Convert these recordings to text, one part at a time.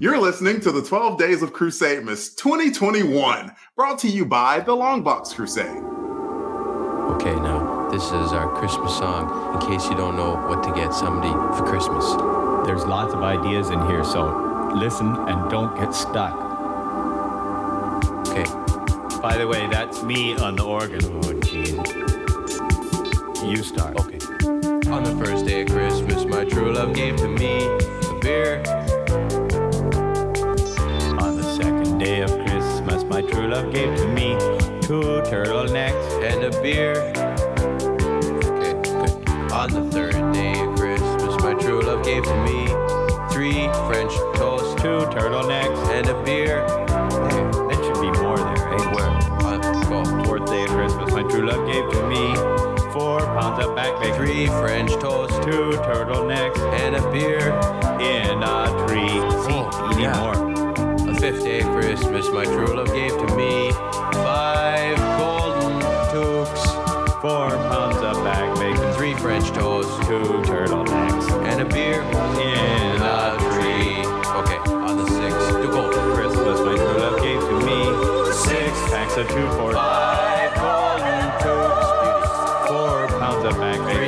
You're listening to the 12 Days of Crusademas 2021, brought to you by the Longbox Crusade. Okay, now, this is our Christmas song in case you don't know what to get somebody for Christmas. There's lots of ideas in here, so listen and don't get stuck. Okay. By the way, that's me on the organ. Oh, jeez. You start. Okay. On the first day of Christmas, my true love gave to me a beer. Day of Christmas, my true love gave to me two turtlenecks. and a beer. Okay, good. On the third day of Christmas, my true love gave to me three French toast Two turtlenecks. and a beer. Okay, That should be more there, eh? where? On, go. Fourth day of Christmas, my true love gave to me four pounds of back bacon. Three French toast Two turtlenecks and a beer. in a tree. See, Oh, you need yeah. more. The fifth day of Christmas, my true love gave to me five golden toques, Four pounds of back bacon. three French toast, Two turtlenecks and a beer in a tree. Okay, on the sixth, to go. Christmas, my true love gave to me six packs of two for Five golden toques, Four pounds of bacon.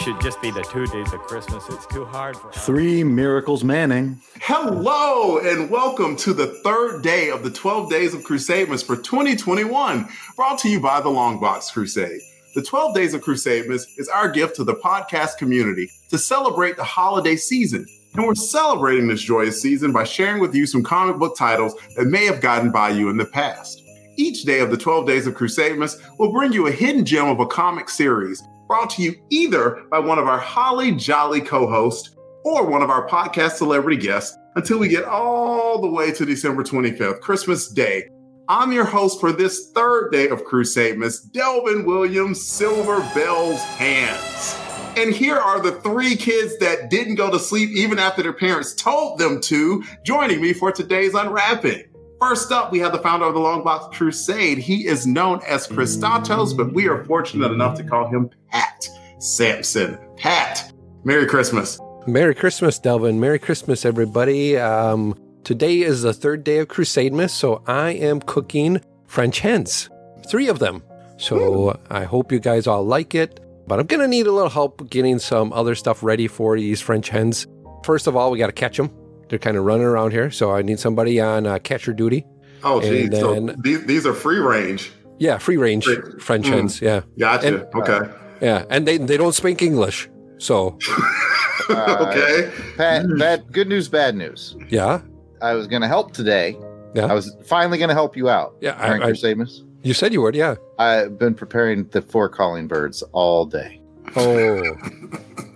This should just be the two days of Christmas. It's too hard for Three miracles Manning. Hello, and welcome to the third day of the 12 Days of Crusademas for 2021, brought to you by the Longbox Crusade. The 12 Days of Crusademas is our gift to the podcast community to celebrate the holiday season. And we're celebrating this joyous season by sharing with you some comic book titles that may have gotten by you in the past. Each day of the 12 Days of Crusademas will bring you a hidden gem of a comic series brought to you either by one of our holly jolly co-hosts or one of our podcast celebrity guests until we get all the way to December 25th, Christmas Day. I'm your host for this third day of Crusade, Miss Delvin Williams, Silver Bell's Hands. And here are the three kids that didn't go to sleep even after their parents told them to, joining me for today's unwrapping. First up, we have the founder of the Longbox Crusade. He is known as Christatos, but we are fortunate enough to call him Pat Sampson. Pat, Merry Christmas. Merry Christmas, Delvin. Merry Christmas, everybody. Um, today is the third day of Crusademas, so I am cooking French hens, three of them. So I hope you guys all like it, but I'm going to need a little help getting some other stuff ready for these French hens. First of all, we got to catch them. They're kind of running around here, so I need somebody on uh, catcher duty. Oh, geez. And So these, these are free range. Yeah, free range Free- French Mm. hens. Yeah, Gotcha. And- okay. yeah, and they they don't speak English, so okay. Bad, bad, good news, bad news. yeah, I was going to help today. Yeah. I was finally going to help you out. Yeah, I- during I- Crusademas. you said you would. Yeah. I've been preparing the four calling birds all day. Oh.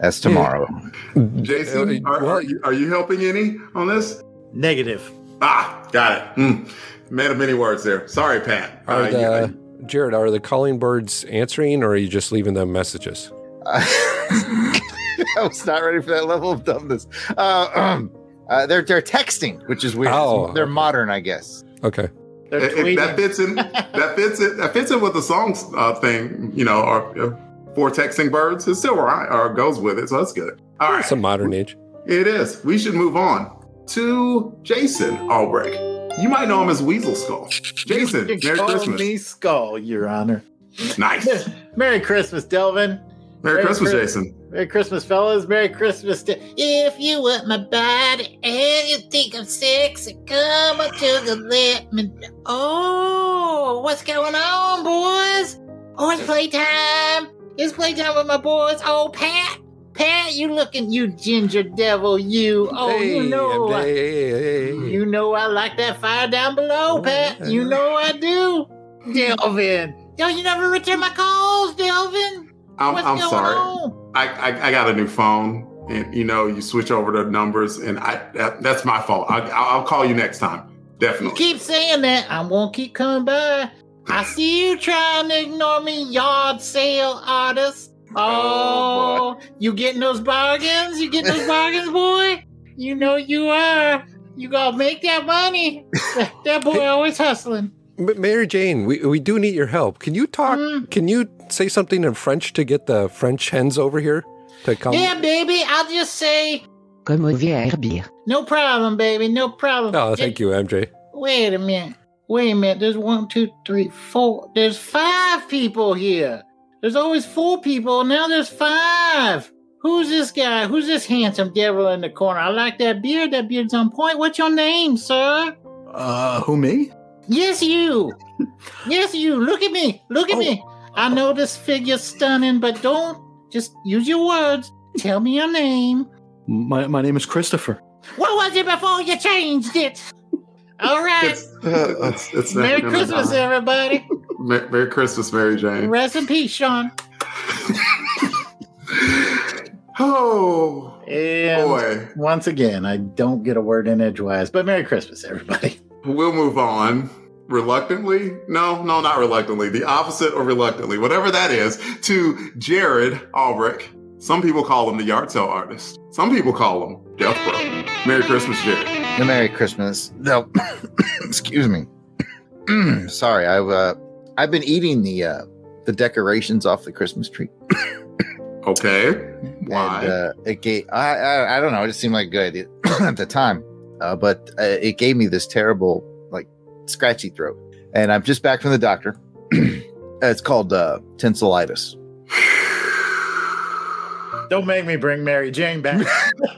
That's tomorrow. Jason, Uh, are, are, you, are you helping any on this? Negative. Ah, got it. Mm. Man of many words there. Sorry, Pat. Are Uh, you- the, Jared, are the calling birds answering or are you just leaving them messages? I was not ready for that level of dumbness. Uh, um, uh, they're they're texting, which is weird. Oh, they're okay. modern, I guess. Okay. They're if if that fits in, that fits in, that fits in with the songs uh, thing, you know, or uh, for texting birds. It still right or goes with it, so that's good. All right, It's a modern age. it is. We should move on to Jason Albrecht. You might know him as Weasel Skull. Jason, You Merry call Christmas. me Skull, Your Honor. Nice. Merry Christmas, Delvin. Merry Merry Christmas, Christ- Jason. Merry Christmas, fellas. Merry Christmas. To- if you want my body and you think I'm sexy, come on to the let me. Oh, what's going on, boys? Oh, it's playtime. It's playtime with my boys. Oh, Pat. Pat, you looking, you ginger devil, you. Oh, you know. I- Hey, hey, hey, hey. You know I like that fire down below, oh, Pat. You know I do. Delvin. Yo, you never return my calls, Delvin. I'm, What's I'm going sorry. on? I, I I got a new phone, and you know, you switch over the numbers, and I that, that's my fault. I, I'll, I'll call you next time. You Definitely. keep saying that. I'm gonna keep coming by. I see you trying to ignore me, yard sale artist. Oh, Oh, you getting those bargains? You getting those bargains, boy? You know you are. You gonna make that money. That, that boy always hustling. M- Mary Jane, we, we do need your help. Can you talk? Mm. Can you say something in French to get the French hens over here to come? Yeah, baby. I'll just say Comme VRB. no problem, baby. No problem. Oh, Just- thank you, MJ. Wait a minute. Wait a minute. There's one, two, three, four. There's five people here. There's always four people. Now there's five. Who's this guy? Who's this handsome devil in the corner? I like that beard. That beard's on point. What's your name, sir? Uh, who me? Yes, you. yes, you. Look at me. Look at Oh. me. I know this figure's stunning, but don't just use your words. Tell me your name. My my name is Christopher. What was it before you changed it? All right. It's, it's, it's Merry Christmas, everybody. Mer- Merry Christmas, Mary Jane. Rest in peace, Sean. Oh And boy, once again, I don't get a word in edgewise, but Merry Christmas, everybody. we'll move on. Reluctantly? No, no, not reluctantly. The opposite of reluctantly, whatever that is, to Jared Albrick. Some people call him the yard sale artist. Some people call him Death Bro. Merry Christmas, Jared. The Merry Christmas. No, excuse me. Sorry, I've uh, I've been eating the uh, the decorations off the Christmas tree. Okay. Why? And, uh, it gave I, I I don't know. It just seemed like good at the time, uh, but uh, it gave me this terrible like scratchy throat, and I'm just back from the doctor. it's called uh, tonsillitis. Don't make me bring Mary Jane back.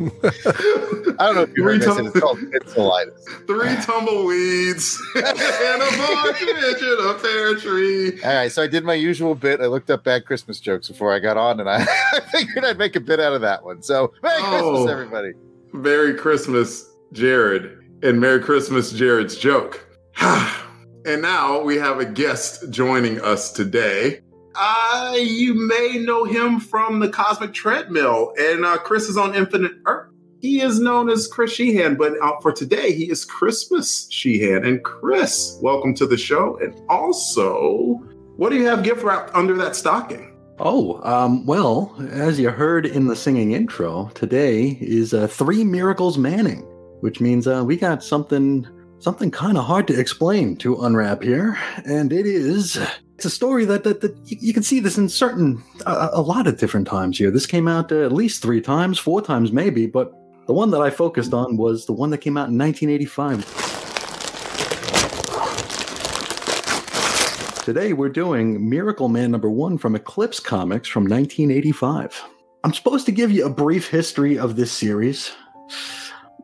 I don't know if you heard this. It's called tonsillitis. Three tumbleweeds and a partridge in a pear tree. All right, so I did my usual bit. I looked up bad Christmas jokes before I got on, and I, I figured I'd make a bit out of that one. So, Merry Oh. Christmas, everybody. Merry Christmas, Jared, and Merry Christmas, Jared's joke. and now we have a guest joining us today. Uh, you may know him from the Cosmic Treadmill, and uh, Chris is on Infinite Earth. He is known as Chris Sheehan, but uh, for today, he is Christmas Sheehan. And Chris, welcome to the show. And also, what do you have gift wrapped under that stocking? Oh, um, well, as you heard in the singing intro, today is uh, Three Miracles Manning, which means uh, we got something something kind of hard to explain to unwrap here, and it is it's a story that that, that you, can see this in certain a, a lot of different times here. This came out uh, at least three times, four times maybe, but the one that I focused on was the one that came out in 1985. Today we're doing Miracle Man number one from Eclipse Comics from 1985. I'm supposed to give you a brief history of this series,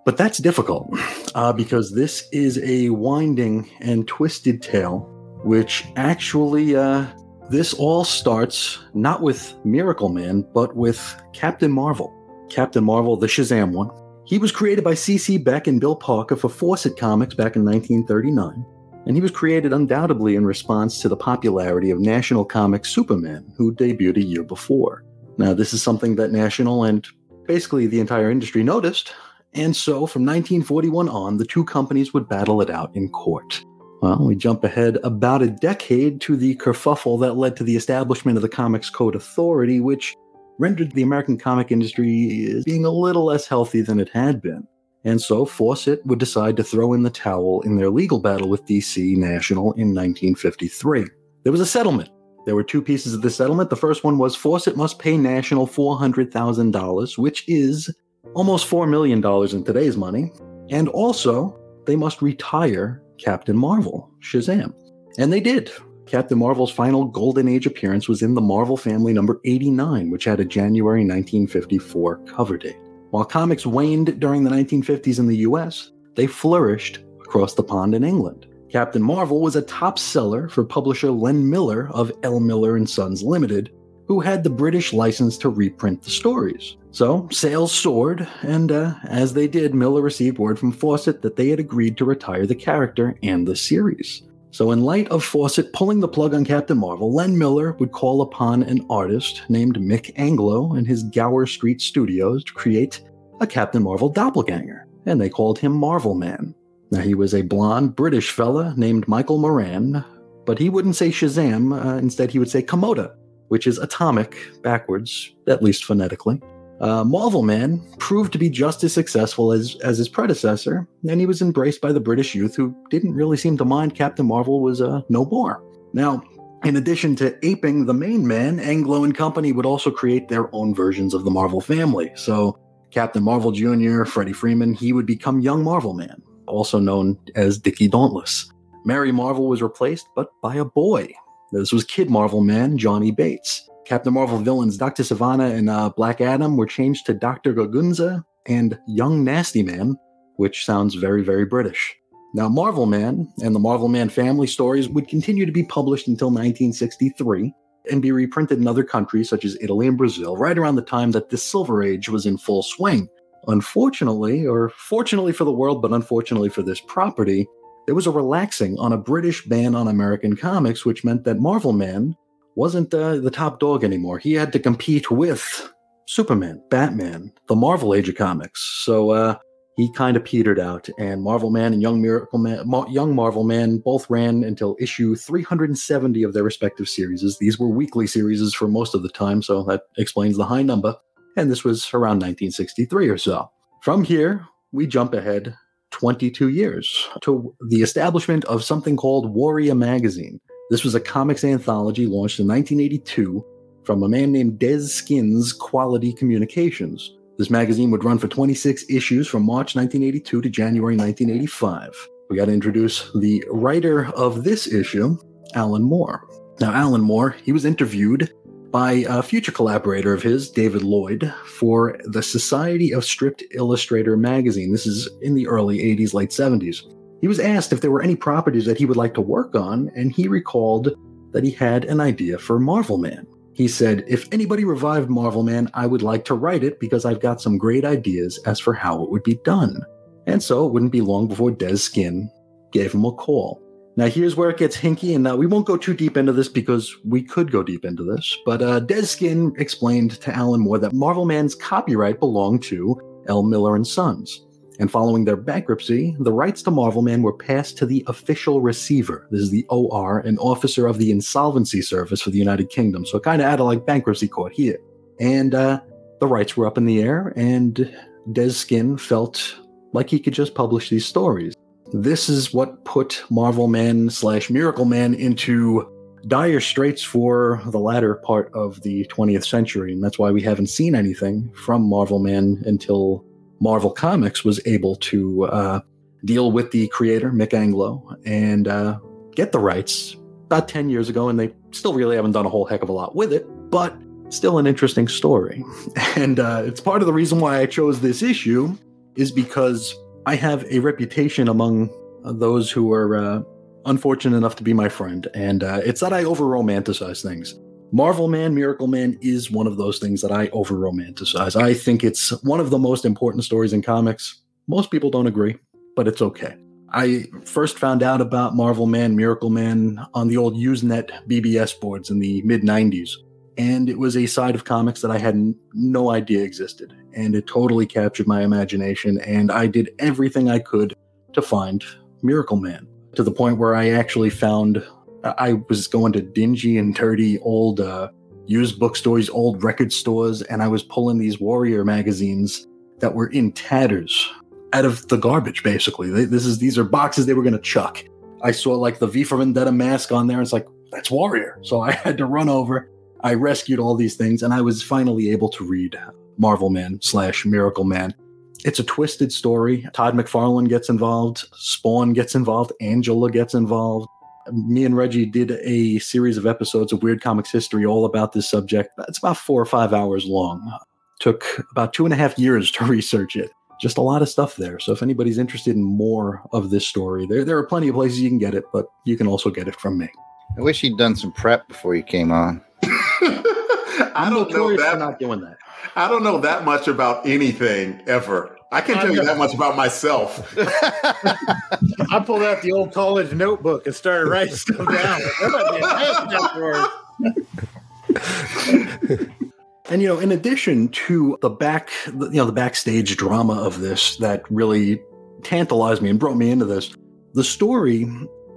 but that's difficult uh, because this is a winding and twisted tale, which actually, uh, this all starts not with Miracle Man, but with Captain Marvel. Captain Marvel, the Shazam one. He was created by C.C. Beck and Bill Parker for Fawcett Comics back in 1939 and he was created undoubtedly in response to the popularity of National Comics Superman, who debuted a year before. Now, this is something that National and basically the entire industry noticed, and so from 1941 on, the two companies would battle it out in court. Well, we jump ahead about a decade to the kerfuffle that led to the establishment of the Comics Code Authority, which rendered the American comic industry being a little less healthy than it had been. And so Fawcett would decide to throw in the towel in their legal battle with DC National in 1953. There was a settlement. There were two pieces of the settlement. The first one was Fawcett must pay National $400,000, which is almost $4 million in today's money. And also, they must retire Captain Marvel, Shazam. And they did. Captain Marvel's final Golden Age appearance was in the Marvel Family number 89, which had a January 1954 cover date. While comics waned during the 1950s in the US, they flourished across the pond in England. Captain Marvel was a top seller for publisher Len Miller of L. Miller and Sons Limited, who had the British license to reprint the stories. So sales soared, and uh, as they did, Miller received word from Fawcett that they had agreed to retire the character and the series. So, in light of Fawcett pulling the plug on Captain Marvel, Len Miller would call upon an artist named Mick Anglo in his Gower Street studios to create a Captain Marvel doppelganger, and they called him Marvel Man. Now, he was a blonde British fella named Michael Moran, but he wouldn't say Shazam. Uh, instead, he would say Kimota, which is atomic backwards, at least phonetically. Uh, Marvel Man proved to be just as successful as, as his predecessor, and he was embraced by the British youth who didn't really seem to mind Captain Marvel was uh, no more. Now, in addition to aping the main man, Anglo and Company would also create their own versions of the Marvel family. So, Captain Marvel Jr., Freddie Freeman, he would become Young Marvel Man, also known as Dickie Dauntless. Mary Marvel was replaced, but by a boy. This was Kid Marvel Man, Johnny Bates. Captain Marvel villains Dr. Sivana and uh, Black Adam were changed to Dr. Gargunza and Young Nasty Man, which sounds very, very British. Now, Marvel Man and the Marvel Man family stories would continue to be published until 1963 and be reprinted in other countries such as Italy and Brazil, right around the time that the Silver Age was in full swing. Unfortunately, or fortunately for the world, but unfortunately for this property, there was a relaxing on a British ban on American comics, which meant that Marvel Man wasn't uh, the top dog anymore. He had to compete with Superman, Batman, the Marvel Age of Comics. So uh, he kind of petered out, and Marvel Man and Young Miracle Man, Mar- Young Marvel Man, both ran until issue 370 of their respective series. These were weekly series for most of the time, so that explains the high number. And this was around 1963 or so. From here, we jump ahead 22 years to the establishment of something called Warrior Magazine. This was a comics anthology launched in 1982 from a man named Dez Skinn's Quality Communications. This magazine would run for 26 issues from March 1982 to January 1985. We got to introduce the writer of this issue, Alan Moore. Now, Alan Moore, he was interviewed by a future collaborator of his, David Lloyd, for the Society of Stripped Illustrator magazine. This is in the early 80s, late 70s. He was asked if there were any properties that he would like to work on, and he recalled that he had an idea for Marvel Man. He said, If anybody revived Marvel Man, I would like to write it because I've got some great ideas as for how it would be done. And so it wouldn't be long before Dez Skinn gave him a call. Now, here's where it gets hinky, and uh, we won't go too deep into this because we could go deep into this. But uh, Dez Skinn explained to Alan Moore that Marvel Man's copyright belonged to L. Miller and Sons. And following their bankruptcy, the rights to Marvel Man were passed to the official receiver. This is the OR, an officer of the insolvency service for the United Kingdom. So it kind of of like bankruptcy court here. And uh, the rights were up in the air, and Dez Skinn felt like he could just publish these stories. This is what put Marvel Man slash Miracle Man into dire straits for the latter part of the 20th century. And that's why we haven't seen anything from Marvel Man until Marvel Comics was able to uh, deal with the creator, Mick Anglo, and uh, get the rights about 10 years ago. And they still really haven't done a whole heck of a lot with it, but still an interesting story. And uh, it's part of the reason why I chose this issue is because I have a reputation among uh, those who are uh, unfortunate enough to be my friend. And uh, it's that I over romanticize things. Marvel Man, Miracle Man is one of those things that I over romanticize. I think it's one of the most important stories in comics. Most people don't agree, but it's okay. I first found out about Marvel Man, Miracle Man on the old Usenet BBS boards in the mid 90s. And it was a side of comics that I had no idea existed. And it totally captured my imagination. And I did everything I could to find Miracle Man to the point where I actually found I was going to dingy and dirty old uh, used bookstores, old record stores, and I was pulling these Warrior magazines that were in tatters out of the garbage. Basically, this is these are boxes they were going to chuck. I saw like the V for Vendetta mask on there. And it's like that's Warrior, so I had to run over. I rescued all these things, and I was finally able to read Marvel Man slash Miracle Man. It's a twisted story. Todd McFarlane gets involved, Spawn gets involved, Angela gets involved me and Reggie did a series of episodes of Weird Comics History all about this subject. It's about four or five hours long. Took about two and a half years to research it. Just a lot of stuff there. So if anybody's interested in more of this story, there there are plenty of places you can get it, but you can also get it from me. I wish you'd done some prep before you came on. I I'm don't know notorious for that. not doing that. I don't know that much about anything ever. I can't tell you that much about myself. I pulled out the old college notebook and started writing stuff down. That might be a test afterwards. And you know, in addition to the back, you know, the backstage drama of this that really tantalized me and brought me into this. The story,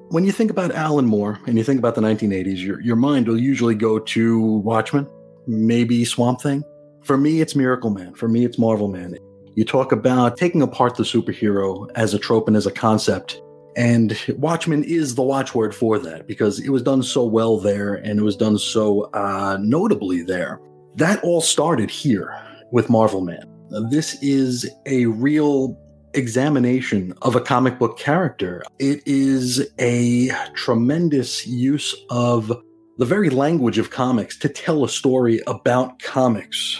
when you think about Alan Moore and you think about the 1980s, your, your mind will usually go to Watchmen, maybe Swamp Thing. For me, it's Miracle Man. For me, it's Marvel Man. You talk about taking apart the superhero as a trope and as a concept. And Watchmen is the watchword for that because it was done so well there and it was done so uh, notably there. That all started here with Marvel Man. This is a real examination of a comic book character. It is a tremendous use of the very language of comics to tell a story about comics.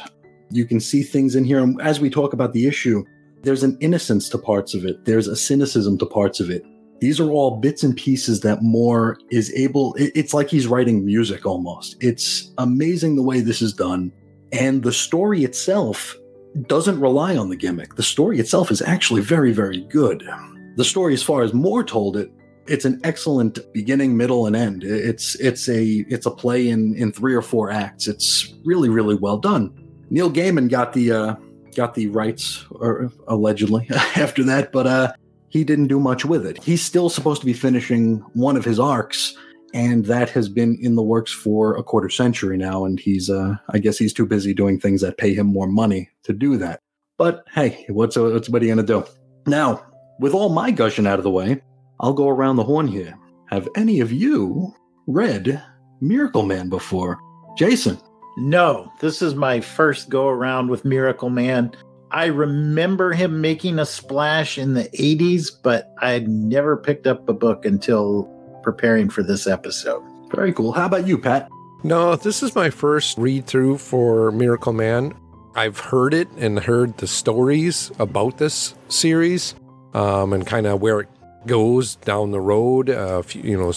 You can see things in here. And as we talk about the issue, there's an innocence to parts of it, there's a cynicism to parts of it. These are all bits and pieces that Moore is able, it's like he's writing music almost. It's amazing the way this is done. And the story itself doesn't rely on the gimmick. The story itself is actually very, very good. The story, as far as Moore told it, it's an excellent beginning, middle, and end. It's it's a it's a play in in three or four acts. It's really, really well done. Neil Gaiman got the uh, got the rights, or allegedly, after that, but uh, he didn't do much with it. He's still supposed to be finishing one of his arcs, and that has been in the works for a quarter century now. And he's, uh, I guess, he's too busy doing things that pay him more money to do that. But hey, what's what's what are you gonna do? Now, with all my gushing out of the way, I'll go around the horn here. Have any of you read Miracle Man before? Jason, No, this is my first go around with Miracle Man. I remember him making a splash in the 80s, but I had never picked up a book until preparing for this episode. very cool. How about you, Pat? No, this is my first read through for Miracle Man. I've heard it and heard the stories about this series um, and kind of where it goes down the road. Uh, you you know,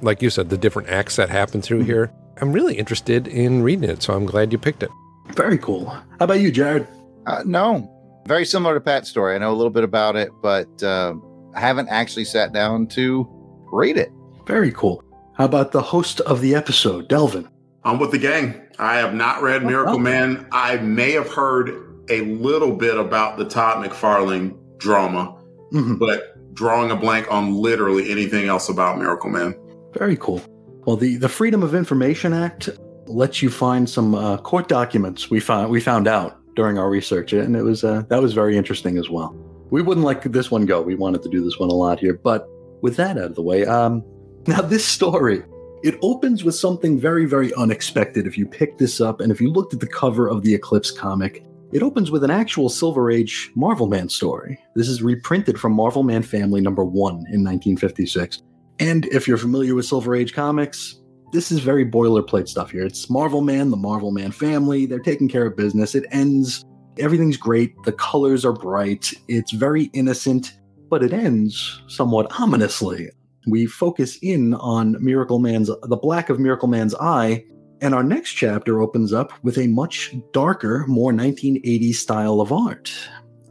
like you said, the different acts that happen through here. I'm really interested in reading it, so I'm glad you picked it. Very cool. How about you, Jared? Uh, no, very similar to Pat's story. I know a little bit about it, but uh, I haven't actually sat down to read it. Very cool. How about the host of the episode, Delvin? I'm with the gang. I have not read Miracle okay. Man. I may have heard a little bit about the Todd McFarlane drama, Mhm. but drawing a blank on literally anything else about Miracle Man. Very cool. Well, the, the Freedom of Information Act lets you find some uh, court documents we found we found out during our research, and it was uh, that was very interesting as well. We wouldn't let this one go. We wanted to do this one a lot here, but with that out of the way, um, now this story it opens with something very very unexpected. If you pick this up and if you looked at the cover of the Eclipse comic, it opens with an actual Silver Age Marvel Man story. This is reprinted from Marvel Man Family number one in 1956. And if you're familiar with Silver Age comics, this is very boilerplate stuff here. It's Marvel Man, the Marvel Man family. They're taking care of business. It ends, everything's great. The colors are bright. It's very innocent, but it ends somewhat ominously. We focus in on Miracle Man's, the black of Miracle Man's eye, and our next chapter opens up with a much darker, more 1980s style of art.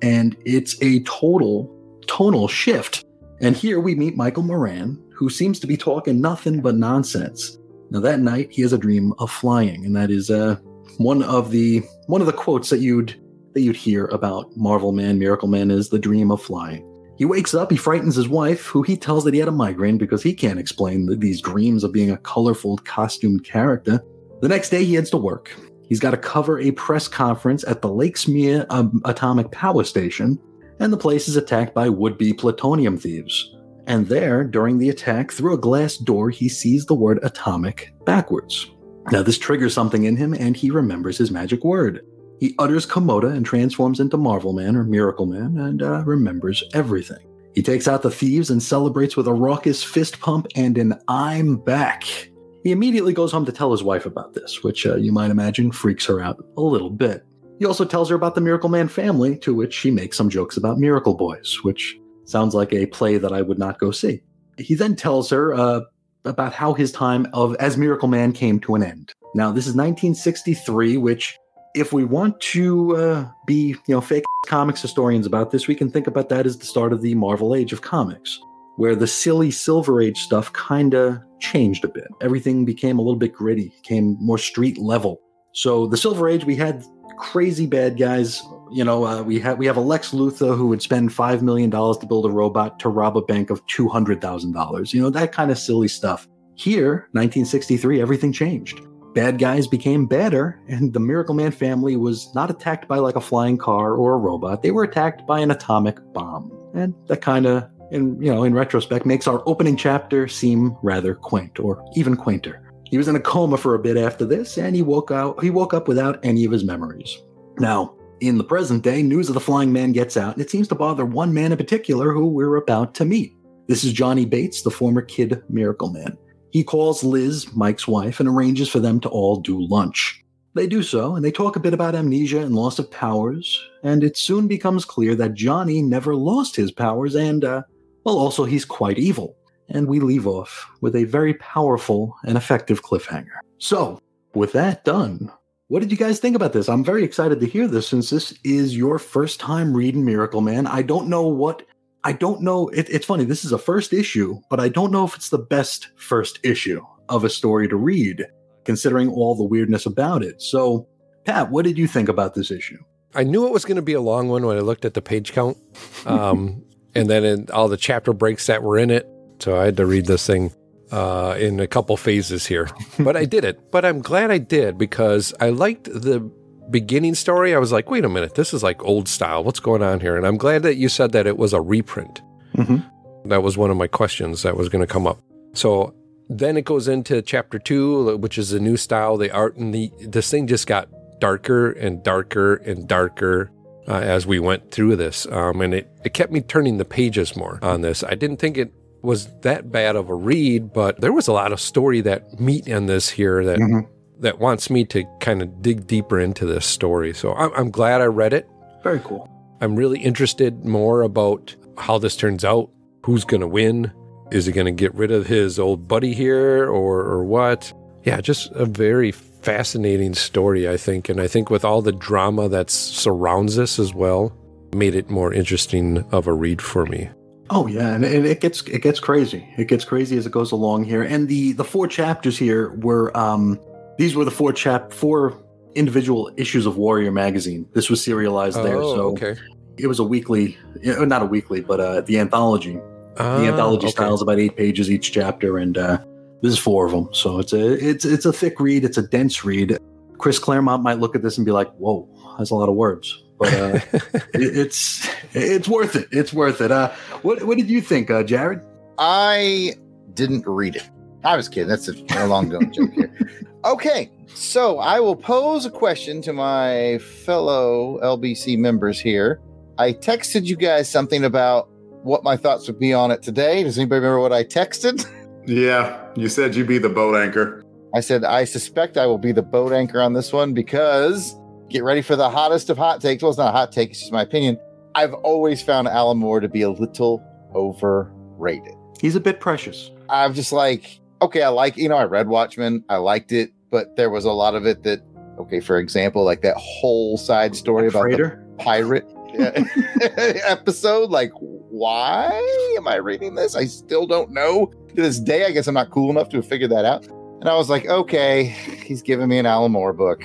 And it's a total tonal shift. And here we meet Michael Moran, who seems to be talking nothing but nonsense. Now that night he has a dream of flying, and that is uh, one of the one of the quotes that you'd that you'd hear about Marvel Man, Miracle Man is the dream of flying. He wakes up, he frightens his wife, who he tells that he had a migraine because he can't explain the, these dreams of being a colorful costumed character. The next day he heads to work. He's got to cover a press conference at the Larksmere um, Atomic Power Station, and the place is attacked by would-be plutonium thieves. And there, during the attack, through a glass door, he sees the word atomic backwards. Now, this triggers something in him, and he remembers his magic word. He utters Kimota and transforms into Marvel Man or Miracle Man and uh, remembers everything. He takes out the thieves and celebrates with a raucous fist pump and an I'm back. He immediately goes home to tell his wife about this, which uh, you might imagine freaks her out a little bit. He also tells her about the Miracle Man family, to which she makes some jokes about Miracle Boys, which sounds like a play that I would not go see. He then tells her uh, about how his time of as Miracle Man came to an end. Now, this is 1963, which, if we want to uh, be, you know, fake comics historians about this, we can think about that as the start of the Marvel Age of comics, where the silly Silver Age stuff kind of changed a bit. Everything became a little bit gritty, became more street level. So, the Silver Age, we had crazy bad guys you know, uh, we have we have a Lex Luthor who would spend five million dollars to build a robot to rob a bank of two hundred thousand dollars. You know, that kind of silly stuff. Here, 1963, everything changed. Bad guys became badder, and the Miracle Man family was not attacked by like a flying car or a robot. They were attacked by an atomic bomb, and that kind of, in you know, in retrospect, makes our opening chapter seem rather quaint, or even quainter. He was in a coma for a bit after this, and he woke out. He woke up without any of his memories. Now, in the present day, news of the flying man gets out, and it seems to bother one man in particular who we're about to meet. This is Johnny Bates, the former Kid Miracle Man. He calls Liz, Mike's wife, and arranges for them to all do lunch. They do so, and they talk a bit about amnesia and loss of powers, and it soon becomes clear that Johnny never lost his powers, and, uh, well, also he's quite evil. And we leave off with a very powerful and effective cliffhanger. So, with that done, what did you guys think about this? I'm very excited to hear this since this is your first time reading Miracle Man. I don't know what I don't know. It, it's funny. This is a first issue, but I don't know if it's the best first issue of a story to read, considering all the weirdness about it. So, Pat, what did you think about this issue? I knew it was going to be a long one when I looked at the page count, um, and then in all the chapter breaks that were in it. So I had to read this thing uh, in a couple phases here, but I did it. But I'm glad I did because I liked the beginning story. I was like, wait a minute, this is like old style. What's going on here? And I'm glad that you said that it was a reprint. Mm-hmm. That was one of my questions that was going to come up. So then it goes into chapter two, which is a new style. The art and the this thing just got darker and darker and darker uh, as we went through this, um, and it it kept me turning the pages more on this. I didn't think it was that bad of a read, but there was a lot of story that meat in this here that Mhm. That wants me to kind of dig deeper into this story. So I'm, I'm glad I read it. Very cool. I'm really interested more about how this turns out. Who's going to win? Is he going to get rid of his old buddy here or, or what? Yeah, just a very fascinating story, I think. And I think with all the drama that surrounds this as well, made it more interesting of a read for me. Oh yeah, and it, it gets it gets crazy. It gets crazy as it goes along here. And the the four chapters here were um these were the four chap four individual issues of Warrior magazine. This was serialized there, Oh, so okay. it was a weekly, uh, not a weekly, but uh, the anthology. the Ah, anthology okay. style is about eight pages each chapter, and uh, this is four of them. So it's a it's it's a thick read. It's a dense read. Chris Claremont might look at this and be like, "Whoa, that's a lot of words." But uh, it, it's it's worth it. It's worth it. Uh, what what did you think, uh, Jared? I didn't read it. I was kidding. That's a, a long going joke here. Okay, so I will pose a question to my fellow LBC members here. I texted you guys something about what my thoughts would be on it today. Does anybody remember what I texted? Yeah, you said you'd be the boat anchor. I said, I suspect I will be the boat anchor on this one because get ready for the hottest of hot takes. Well, it's not a hot take, it's just my opinion. I've always found Alan Moore to be a little overrated. He's a bit precious. I'm just like, okay, I like, you know, I read Watchmen, I liked it, but there was a lot of it that, okay, for example, like that whole side story about the pirate episode. Like, why am I reading this? I still don't know. To this day, I guess I'm not cool enough to have figured that out. And I was like, okay, he's giving me an Alan Moore book.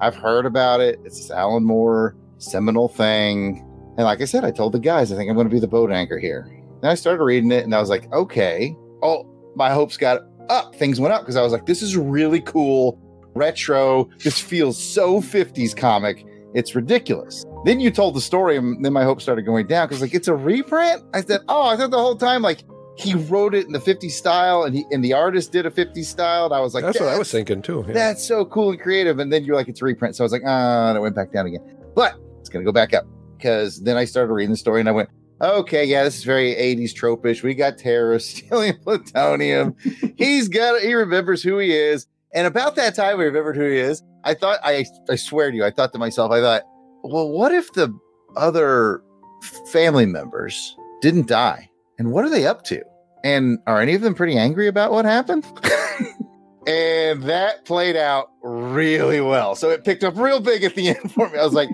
I've heard about it. It's this Alan Moore seminal thing. And like I said, I told the guys, I think I'm going to be the boat anchor here. And I started reading it and I was like, okay. Oh, my hopes got up. Things went up because I was like, this is really cool. Retro. This feels so 50s comic. It's ridiculous. Then you told the story, and then my hopes started going down because like it's a reprint. I said, oh, I thought the whole time like he wrote it in the 50s style, and he and the artist did a 50s style. And I was like, That's what I was thinking too. yeah. That's so cool and creative. And then you're like, it's a reprint. So I was like, ah, and it went back down again. But it's gonna go back up because then I started reading the story and I went, okay, yeah, this is very 80s tropish. We got terrorists stealing plutonium. He's got he remembers who he is. And about that time, we remembered who he is. I thought, I I swear to you, I thought to myself, I thought, well, what if the other family members didn't die? And what are they up to? And are any of them pretty angry about what happened? and that played out really well. So it picked up real big at the end for me. I was like,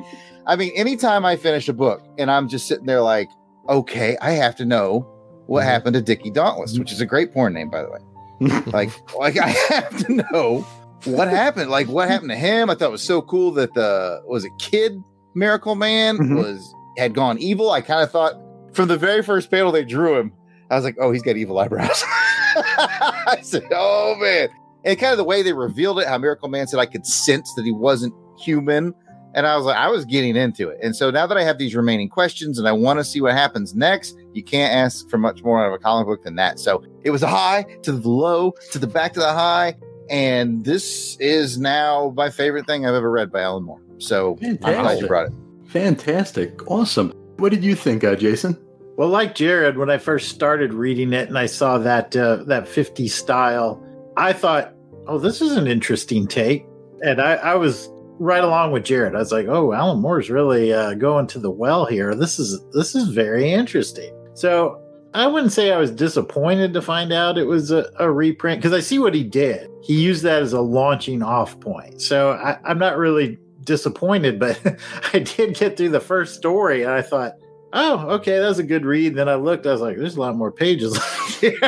I mean, anytime I finish a book and I'm just sitting there like, okay, I have to know what Mhm. happened to Dickie Dauntless, which is a great porn name, by the way. like, like I have to know what happened. Like, what happened to him? I thought it was so cool that the was a kid Miracle Man Mhm. was had gone evil. I kind of thought from the very first panel they drew him, I was like, oh, he's got evil eyebrows. I said, oh man. And kind of the way they revealed it, how Miracle Man said I could sense that he wasn't human. And I was like, I was getting into it. And so now that I have these remaining questions and I want to see what happens next, you can't ask for much more out of a comic book than that. So it was a high to the low to the back to the high. And this is now my favorite thing I've ever read by Alan Moore. So I'm glad you brought it. Fantastic. Awesome. What did you think, uh, Jason? Well, like Jared, when I first started reading it and I saw that uh, that 50 style, I thought, "Oh, this is an interesting take," and I, I was right along with Jared. I was like, "Oh, Alan Moore's really uh, going to the well here. This is this is very interesting." So I wouldn't say I was disappointed to find out it was a, a reprint because I see what he did. He used that as a launching off point. So I, I'm not really disappointed, but I did get through the first story and I thought, oh, okay, that was a good read. Then I looked, I was like, there's a lot more pages left here.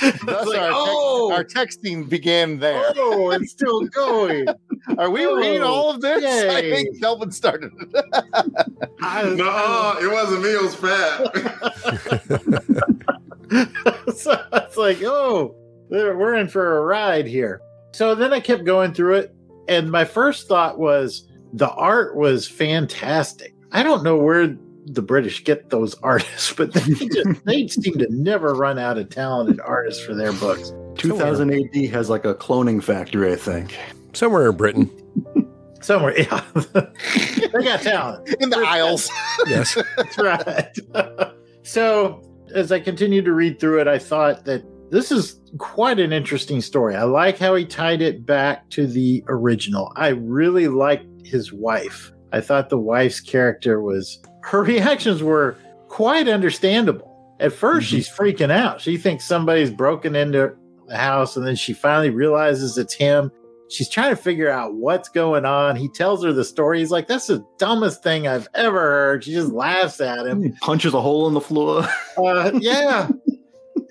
Thus, like, our, oh, our texting began there. oh, it's still going. Are we reading oh, all of this? I think Kelvin started it. No, it wasn't me. It was Pat. so it's like, oh, we're we're in for a ride here. So then I kept going through it, and my first thought was the art was fantastic. I don't know where the British get those artists, but they just they seem to never run out of talented artists for their books. 2000 AD has like a cloning factory, I think. Somewhere in Britain. Somewhere, yeah, they got talent. in the Isles. Yes. That's right. so, as I continued to read through it, I thought that this is quite an interesting story. I like how he tied it back to the original. I really liked his wife. I thought the wife's character was, her reactions were quite understandable. At 1st mm-hmm. she's freaking out. She thinks somebody's broken into the house, and then she finally realizes it's him. She's trying to figure out what's going on. He tells her the story. He's like, That's the dumbest thing I've ever heard. She just laughs at him. He punches a hole in the floor. Uh, yeah.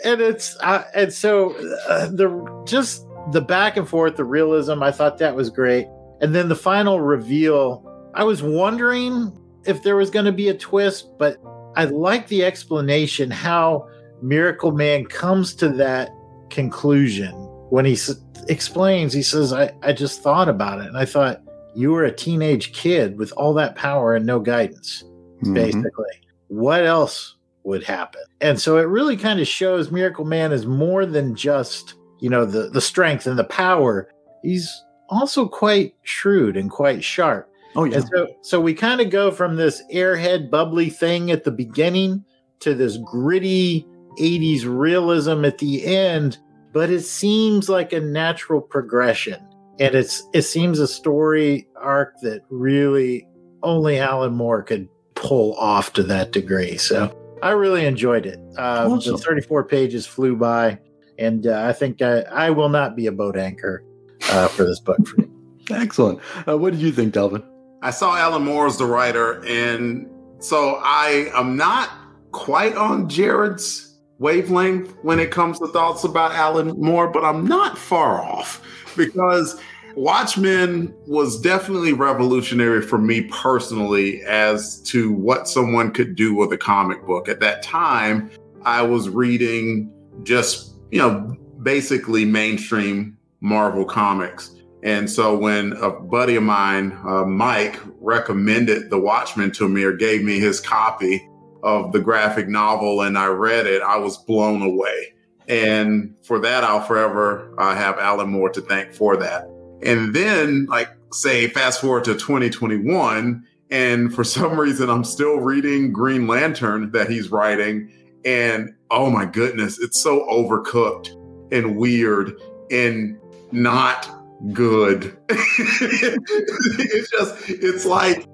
and it's, uh, and so uh, the just the back and forth, the realism, I thought that was great. And then the final reveal, I was wondering if there was going to be a twist, but I like the explanation how Miracle Man comes to that conclusion when he s- explains. He says, I, I just thought about it. And I thought, you were a teenage kid with all that power and no guidance, Mhm. basically. What else would happen? And so it really kind of shows Miracle Man is more than just, you know, the, the strength and the power. He's also quite shrewd and quite sharp. Oh, yeah. And so, so we kind of go from this airhead bubbly thing at the beginning to this gritty 80s realism at the end, but it seems like a natural progression. And it's it seems a story arc that really only Alan Moore could pull off to that degree. So I really enjoyed it. Uh, Awesome. The 34 pages flew by, and uh, I think I, I will not be a boat anchor uh, for this book. For me. Excellent. Uh, what did you think, Delvin? I saw Alan Moore as the writer, and so I am not quite on Jared's wavelength when it comes to thoughts about Alan Moore, but I'm not far off because Watchmen was definitely revolutionary for me personally as to what someone could do with a comic book. At that time, I was reading just, you know, basically mainstream Marvel comics. And so when a buddy of mine, uh, Mike, recommended The Watchmen to me or gave me his copy of the graphic novel and I read it, I was blown away. And for that, I'll forever uh, have Alan Moore to thank for that. And then, like, say, fast forward to 2021, and for some reason, I'm still reading Green Lantern that he's writing. And oh my goodness, it's so overcooked and weird and not good. it's just, it's like,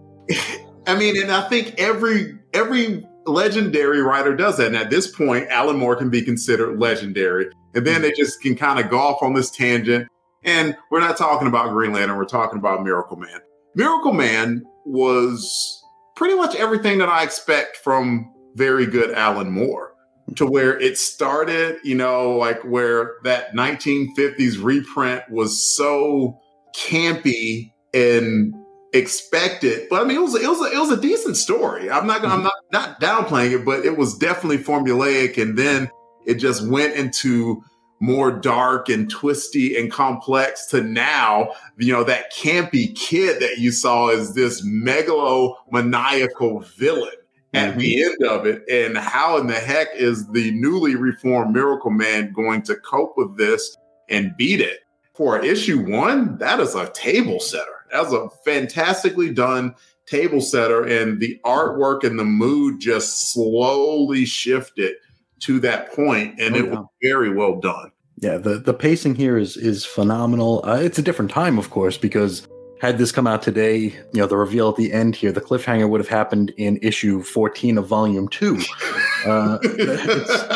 I mean, and I think every every legendary writer does that. And at this point, Alan Moore can be considered legendary. And then they just can kind of go off on this tangent. And we're not talking about Green Lantern, we're talking about Miracle Man. Miracle Man was pretty much everything that I expect from very good Alan Moore. To where it started, you know, like where that 1950s reprint was so campy and expected. But I mean, it was it was a, it was a decent story. I'm not gonna, I'm mm-hmm. not not downplaying it, but it was definitely formulaic, and then it just went into more dark and twisty and complex to now, you know, that campy kid that you saw is this megalomaniacal villain at the mm-hmm. end of it. And how in the heck is the newly reformed Miracle Man going to cope with this and beat it? For issue one, that is a table setter. That's a fantastically done table setter. And the artwork and the mood just slowly shifted to that point, and Oh, it yeah. was very well done. Yeah, the the pacing here is is phenomenal. Uh, it's a different time, of course, because had this come out today, you know, the reveal at the end here, the cliffhanger would have happened in issue 14 of volume two. Uh,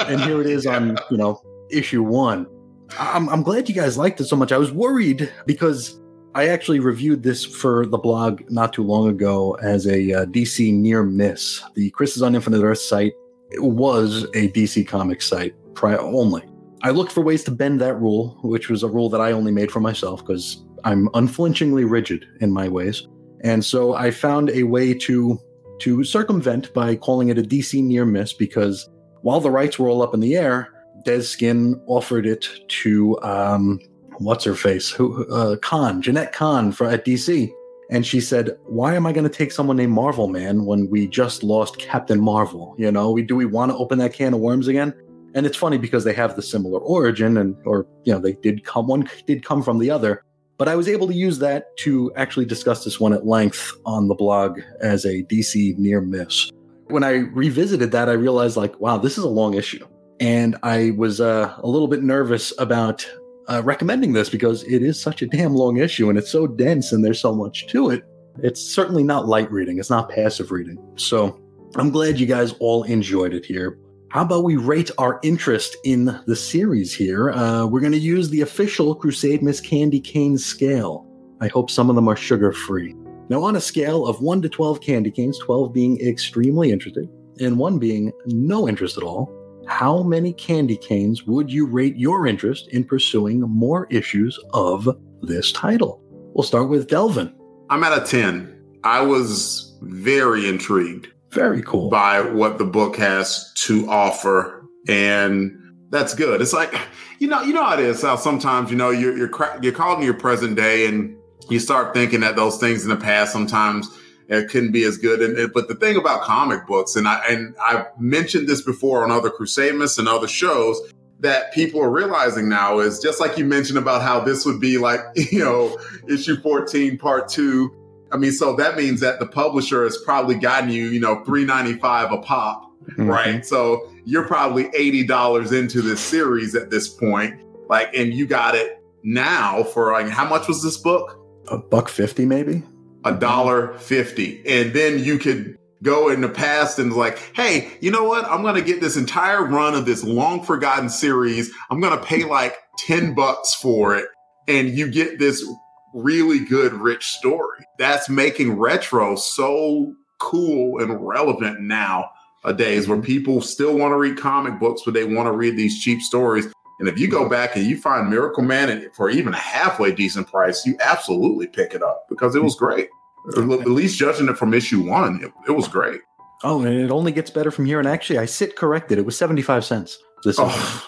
and here it is on, you know, issue one. I'm, I'm glad you guys liked it so much. I was worried because I actually reviewed this for the blog not too long ago as a uh, DC near miss. The Chris is on Infinite Earth site was a DC Comics site prior only. I looked for ways to bend that rule, which was a rule that I only made for myself because I'm unflinchingly rigid in my ways. And so I found a way to to circumvent by calling it a DC near miss because while the rights were all up in the air, Dez Skinn offered it to um, what's her face, who uh, Kahn, Jenette Kahn for at DC, and she said, "Why am I going to take someone named Marvel Man when we just lost Captain Marvel? You know, we do we want to open that can of worms again?" And it's funny because they have the similar origin, and or you know they did come one did come from the other. But I was able to use that to actually discuss this one at length on the blog as a DC near miss. When I revisited that, I realized like, wow, this is a long issue, and I was uh, a little bit nervous about uh, recommending this because it is such a damn long issue and it's so dense and there's so much to it. It's certainly not light reading. It's not passive reading. So I'm glad you guys all enjoyed it here. How about we rate our interest in the series here? Uh, we're going to use the official Crusademas Candy Cane scale. I hope some of them are sugar free. Now, on a scale of 1 to 12 candy canes, 12 being extremely interested and 1 being no interest at all, how many candy canes would you rate your interest in pursuing more issues of this title? We'll start with Delvin. I'm at a 10. I was very intrigued Very cool. by what the book has to offer. And that's good. It's like, you know, you know how it is how sometimes, you know, you're, you're, cra- you're caught in your present day and you start thinking that those things in the past sometimes it couldn't be as good. And, but the thing about comic books, and I, and I've mentioned this before on other Crusademas and other shows, that people are realizing now is just like you mentioned about how this would be like, you know, issue 14, part two. I mean, so that means that the publisher has probably gotten you, you know, 395 a pop, Mhm. right? So you're probably $80 into this series at this point. Like, and you got it now for like, how much was this book? A buck fifty, maybe? A dollar fifty, and then you could go in the past and like, hey, you know what? I'm gonna get this entire run of this long forgotten series. I'm gonna pay like ten bucks for it, and you get this really good, rich story. That's making retro so cool and relevant now. A days where people still want to read comic books, but they want to read these cheap stories. And if you go back and you find Miracle Man for even a halfway decent price, you absolutely pick it up because it was great. At least judging it from issue one, it, it was great. Oh, and it only gets better from here. And actually, I sit corrected. It was 75 cents. This Oh,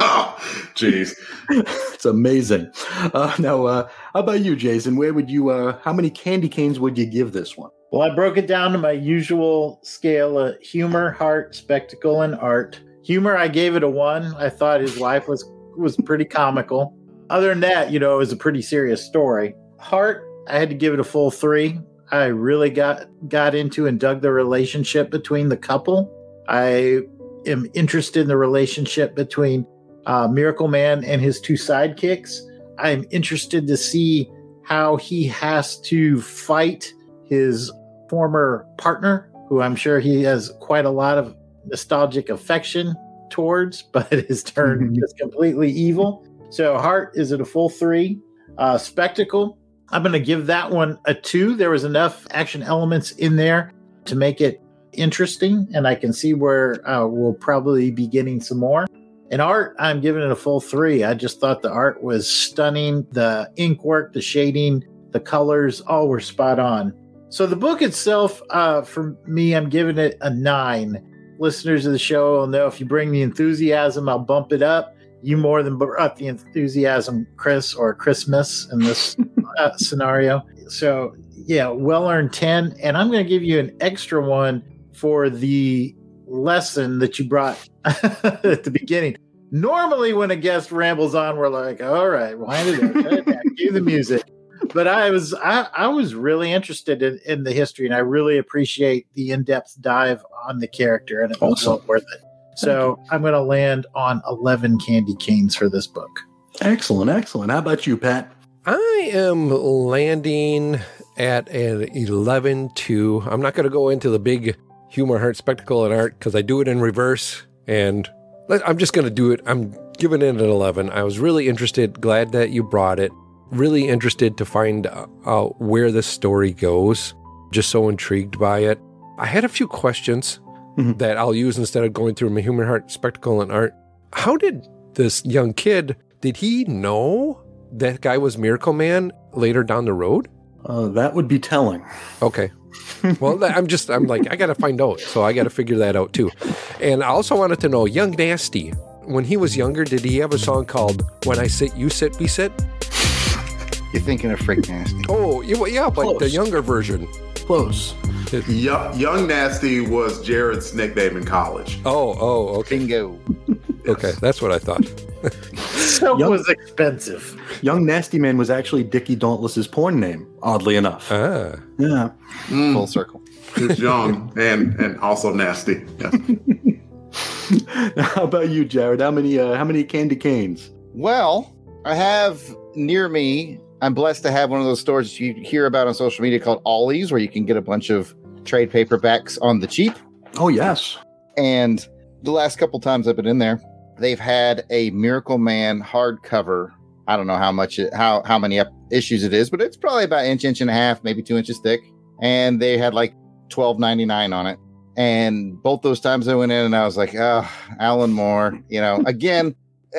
oh jeez. it's amazing. Uh, now, uh, how about you, Jason? Where would you, uh, how many candy canes would you give this one? Well, I broke it down to my usual scale of humor, heart, spectacle, and art. Humor, I gave it a one. I thought his life was was pretty comical. Other than that, you know, it was a pretty serious story. Heart, I had to give it a full three. I really got got into and dug the relationship between the couple. I am interested in the relationship between uh, Miracle Man and his two sidekicks. I'm interested to see how he has to fight his former partner, who I'm sure he has quite a lot of nostalgic affection towards, but is turned just completely evil. So, Heart is at a full three. Uh, Spectacle, I'm going to give that one a two. There was enough action elements in there to make it interesting, and I can see where uh, we'll probably be getting some more. And art, I'm giving it a full three. I just thought the art was stunning. The ink work, the shading, The colors all were spot on. So the book itself, uh, for me, I'm giving it a nine. Listeners of the show will know if you bring the enthusiasm, I'll bump it up. You more than brought the enthusiasm, Chris, or Christmas in this uh, scenario. So yeah, well earned 10. And I'm going to give you an extra one for the lesson that you brought at the beginning. Normally, when a guest rambles on, we're like, all right, wind it up, cut it back, cue the music. But I was I, I was really interested in, in the history, and I really appreciate the in depth dive on the character, and it was Awesome. well worth it. So I'm going to land on 11 candy canes for this book. Excellent, excellent. How about you, Pat? I am landing at an 11 2. I'm not going to go into the big humor, heart, spectacle, and art because I do it in reverse. And I'm just going to do it. I'm giving it an 11. I was really interested. Glad that you brought it. Really interested to find uh, out where this story goes. Just so intrigued by it. I had a few questions Mhm. that I'll use instead of going through my human heart, spectacle, and art. How did this young kid, did he know that guy was Miracle Man later down the road? Uh, that would be telling. Okay. Well, I'm just, I'm like, I got to find out. So I got to figure that out too. And I also wanted to know Young Nasty, when he was younger, did he have a song called When I Sit, You Sit, We Sit? You're thinking of Freak Nasty. Oh, yeah, well, yeah but the younger version. Close. Young, Young Nasty was Jared's nickname in college. Oh, oh, okay. Bingo. Okay. That's what I thought. So Yep. was expensive. Young Nasty Man was actually Dickie Dauntless's porn name, oddly enough. Ah. Yeah. Mm, Full circle. it's young and and also nasty. Yes. How about you, Jared? How many uh, how many candy canes? Well, I have near me, I'm blessed to have one of those stores you hear about on social media called Ollie's, where you can get a bunch of trade paperbacks on the cheap. Oh yes. And the last couple times I've been in there, they've had a Miracle Man hardcover. I don't know how much it, how how many issues it is, but it's probably about inch, inch and a half, maybe two inches thick. And they had like twelve ninety nine on it. And both those times I went in and I was like, oh, Alan Moore, you know, again,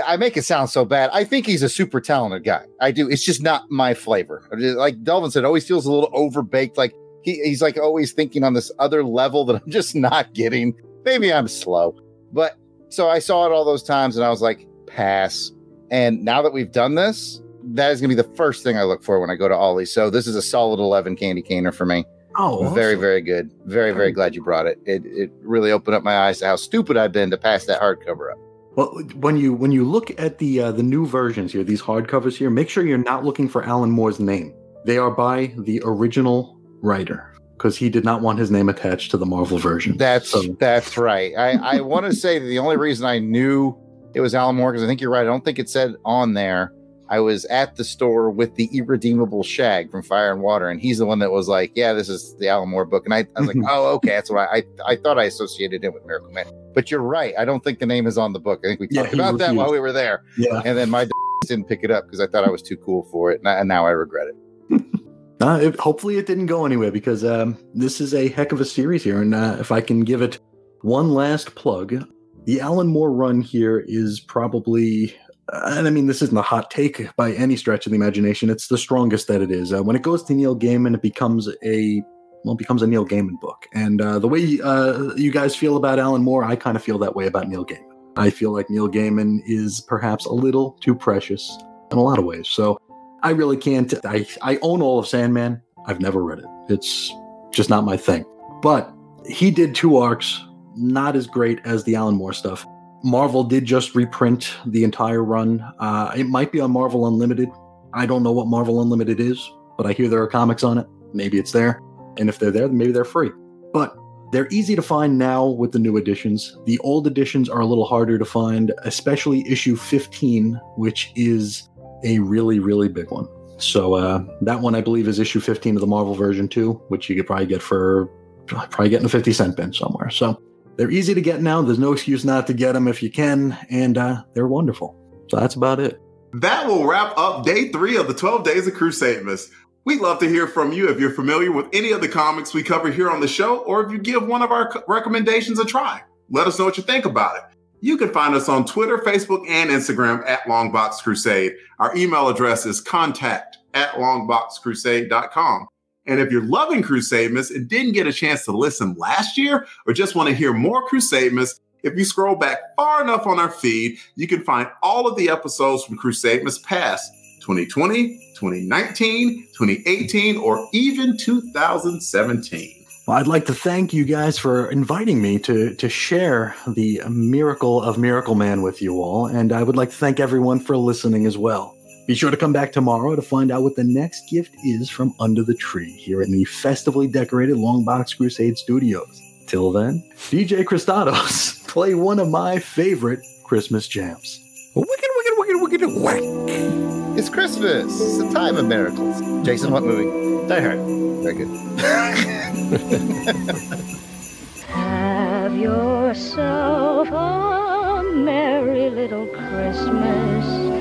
I make it sound so bad. I think he's a super talented guy. I do. It's just not my flavor. Like Delvin said, always feels a little overbaked. Like he, he's like always thinking on this other level that I'm just not getting. Maybe I'm slow. But so I saw it all those times and I was like, pass. And now that we've done this, that is going to be the first thing I look for when I go to Ollie. So this is a solid 11 candy caner for me. Oh, Very, very good. Very, very glad you brought it. It it really opened up my eyes to how stupid I've been to pass that hardcover up. Well, when you when you look at the uh, the new versions here, these hardcovers here, make sure you're not looking for Alan Moore's name. They are by the original writer because he did not want his name attached to the Marvel version. That's So- that's right. I I want to say that the only reason I knew it was Alan Moore because I think you're right. I don't think it said on there. I was at the store with the irredeemable Shag from Fire and Water, and he's the one that was like, "Yeah, this is the Alan Moore book." And I, I was like, "Oh, okay, that's why I I thought I associated it with Miracle Man." But you're right. I don't think the name is on the book. I think we Yeah, talked about that while we were there, yeah. and then my didn't pick it up because I thought I was too cool for it, and I- and now I regret it. Uh, it, hopefully, it didn't go anywhere because um, this is a heck of a series here. And uh, if I can give it one last plug, the Alan Moore run here is probably, and I mean, this isn't a hot take by any stretch of the imagination. It's the strongest that it is. Uh, when it goes to Neil Gaiman, it becomes a well, it becomes a Neil Gaiman book. And uh, the way uh, you guys feel about Alan Moore, I kind of feel that way about Neil Gaiman. I feel like Neil Gaiman is perhaps a little too precious in a lot of ways. So I really can't. I, I own all of Sandman. I've never read it. It's just not my thing. But he did two arcs, not as great as the Alan Moore stuff. Marvel did just reprint the entire run. Uh, it might be on Marvel Unlimited. I don't know what Marvel Unlimited is, but I hear there are comics on it. Maybe it's there. And if they're there, maybe they're free. But they're easy to find now with the new editions. The old editions are a little harder to find, especially issue 15, which is a really, really big one. So uh, that one, I believe, is issue 15 of the Marvel version too, which you could probably get for probably getting a 50 cent bin somewhere. So they're easy to get now. There's no excuse not to get them if you can, and uh, they're wonderful. So that's about it. That will wrap up day three of the 12 Days of Crusademas. We'd love to hear from you if you're familiar with any of the comics we cover here on the show, or if you give one of our recommendations a try. Let us know what you think about it. You can find us on Twitter, Facebook, and Instagram at Longbox Crusade. Our email address is contact at longboxcrusade.com. And if you're loving Crusademas and didn't get a chance to listen last year or just want to hear more Crusademas, if you scroll back far enough on our feed, you can find all of the episodes from Crusademas past 2020, 2019, 2018, or even 2017. Well, I'd like to thank you guys for inviting me to to share the miracle of Miracle Man with you all, and I would like to thank everyone for listening as well. Be sure to come back tomorrow to find out what the next gift is from under the tree here in the festively decorated Longbox Crusade Studios. Till then, DJ Christados, play one of my favorite Christmas jams. Wicked, wicked, wicked, wicked, whack. It's Christmas. It's a time of miracles. Jason, what movie? Die Hard. Very good. Have yourself a merry little Christmas.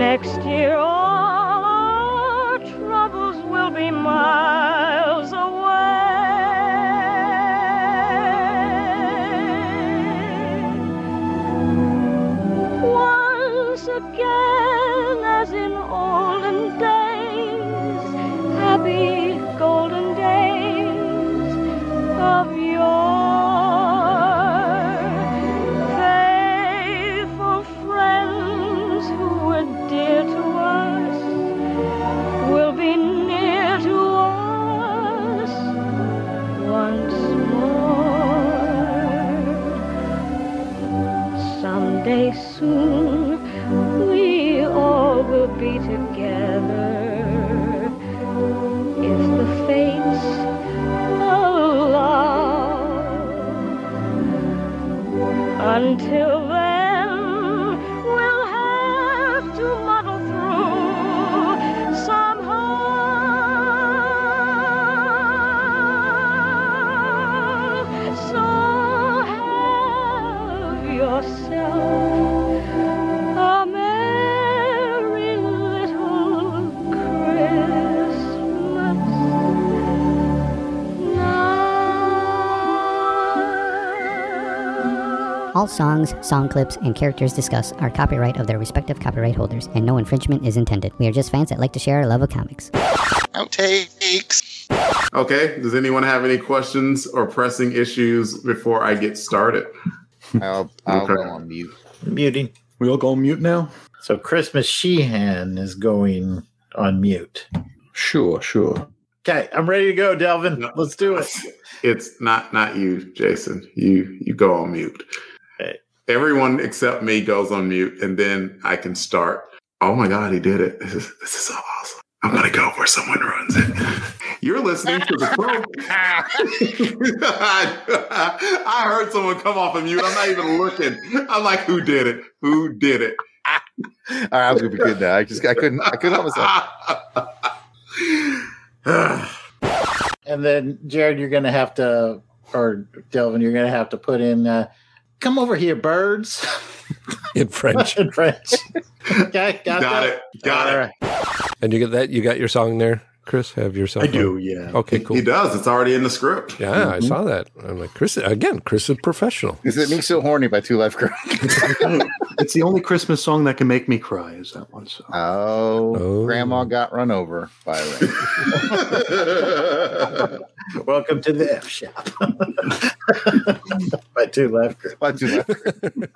Next year, all our troubles will be miles away. Once again, as in olden days, happy golden days of Someday All songs, song clips, and characters discussed are copyright of their respective copyright holders, and no infringement is intended. We are just fans that like to share our love of comics. Outtakes. Okay, does anyone have any questions or pressing issues before I get started? I'll, I'll Okay. go on mute. Muting. We all go on mute now? So Christmas Sheehan is going on mute. Sure, sure. Okay, I'm ready to go, Delvin. No. Let's do it. It's not not you, Jason. You you go on mute. Okay. Everyone except me goes on mute, and then I can start. Oh my God, he did it! This is this is so awesome. I'm gonna go where someone runs it. You're listening to the twelve. I heard someone come off of mute. I'm not even looking. I'm like, who did it? Who did it? All right, I'm gonna be good now. I just I couldn't I couldn't help myself. And then Jared, you're gonna have to, or Delvin, you're gonna have to put in, uh, "Come over here, birds," In French. in French. Okay, got, Got that? it. Got All it. right. And you get that? You got your song there, Chris? Have yourself? song? I do, yeah. Okay, Cool. He does. It's already in the script. Yeah, I mm-hmm. saw that. I'm like, Chris, again, Chris is professional. Is it me so horny by 2 Live Crew? it's the only Christmas song that can make me cry, is that one. So Oh, Oh. Grandma got run over by a rain. Welcome to the F shop. By two Life left. By 2 Live Crew.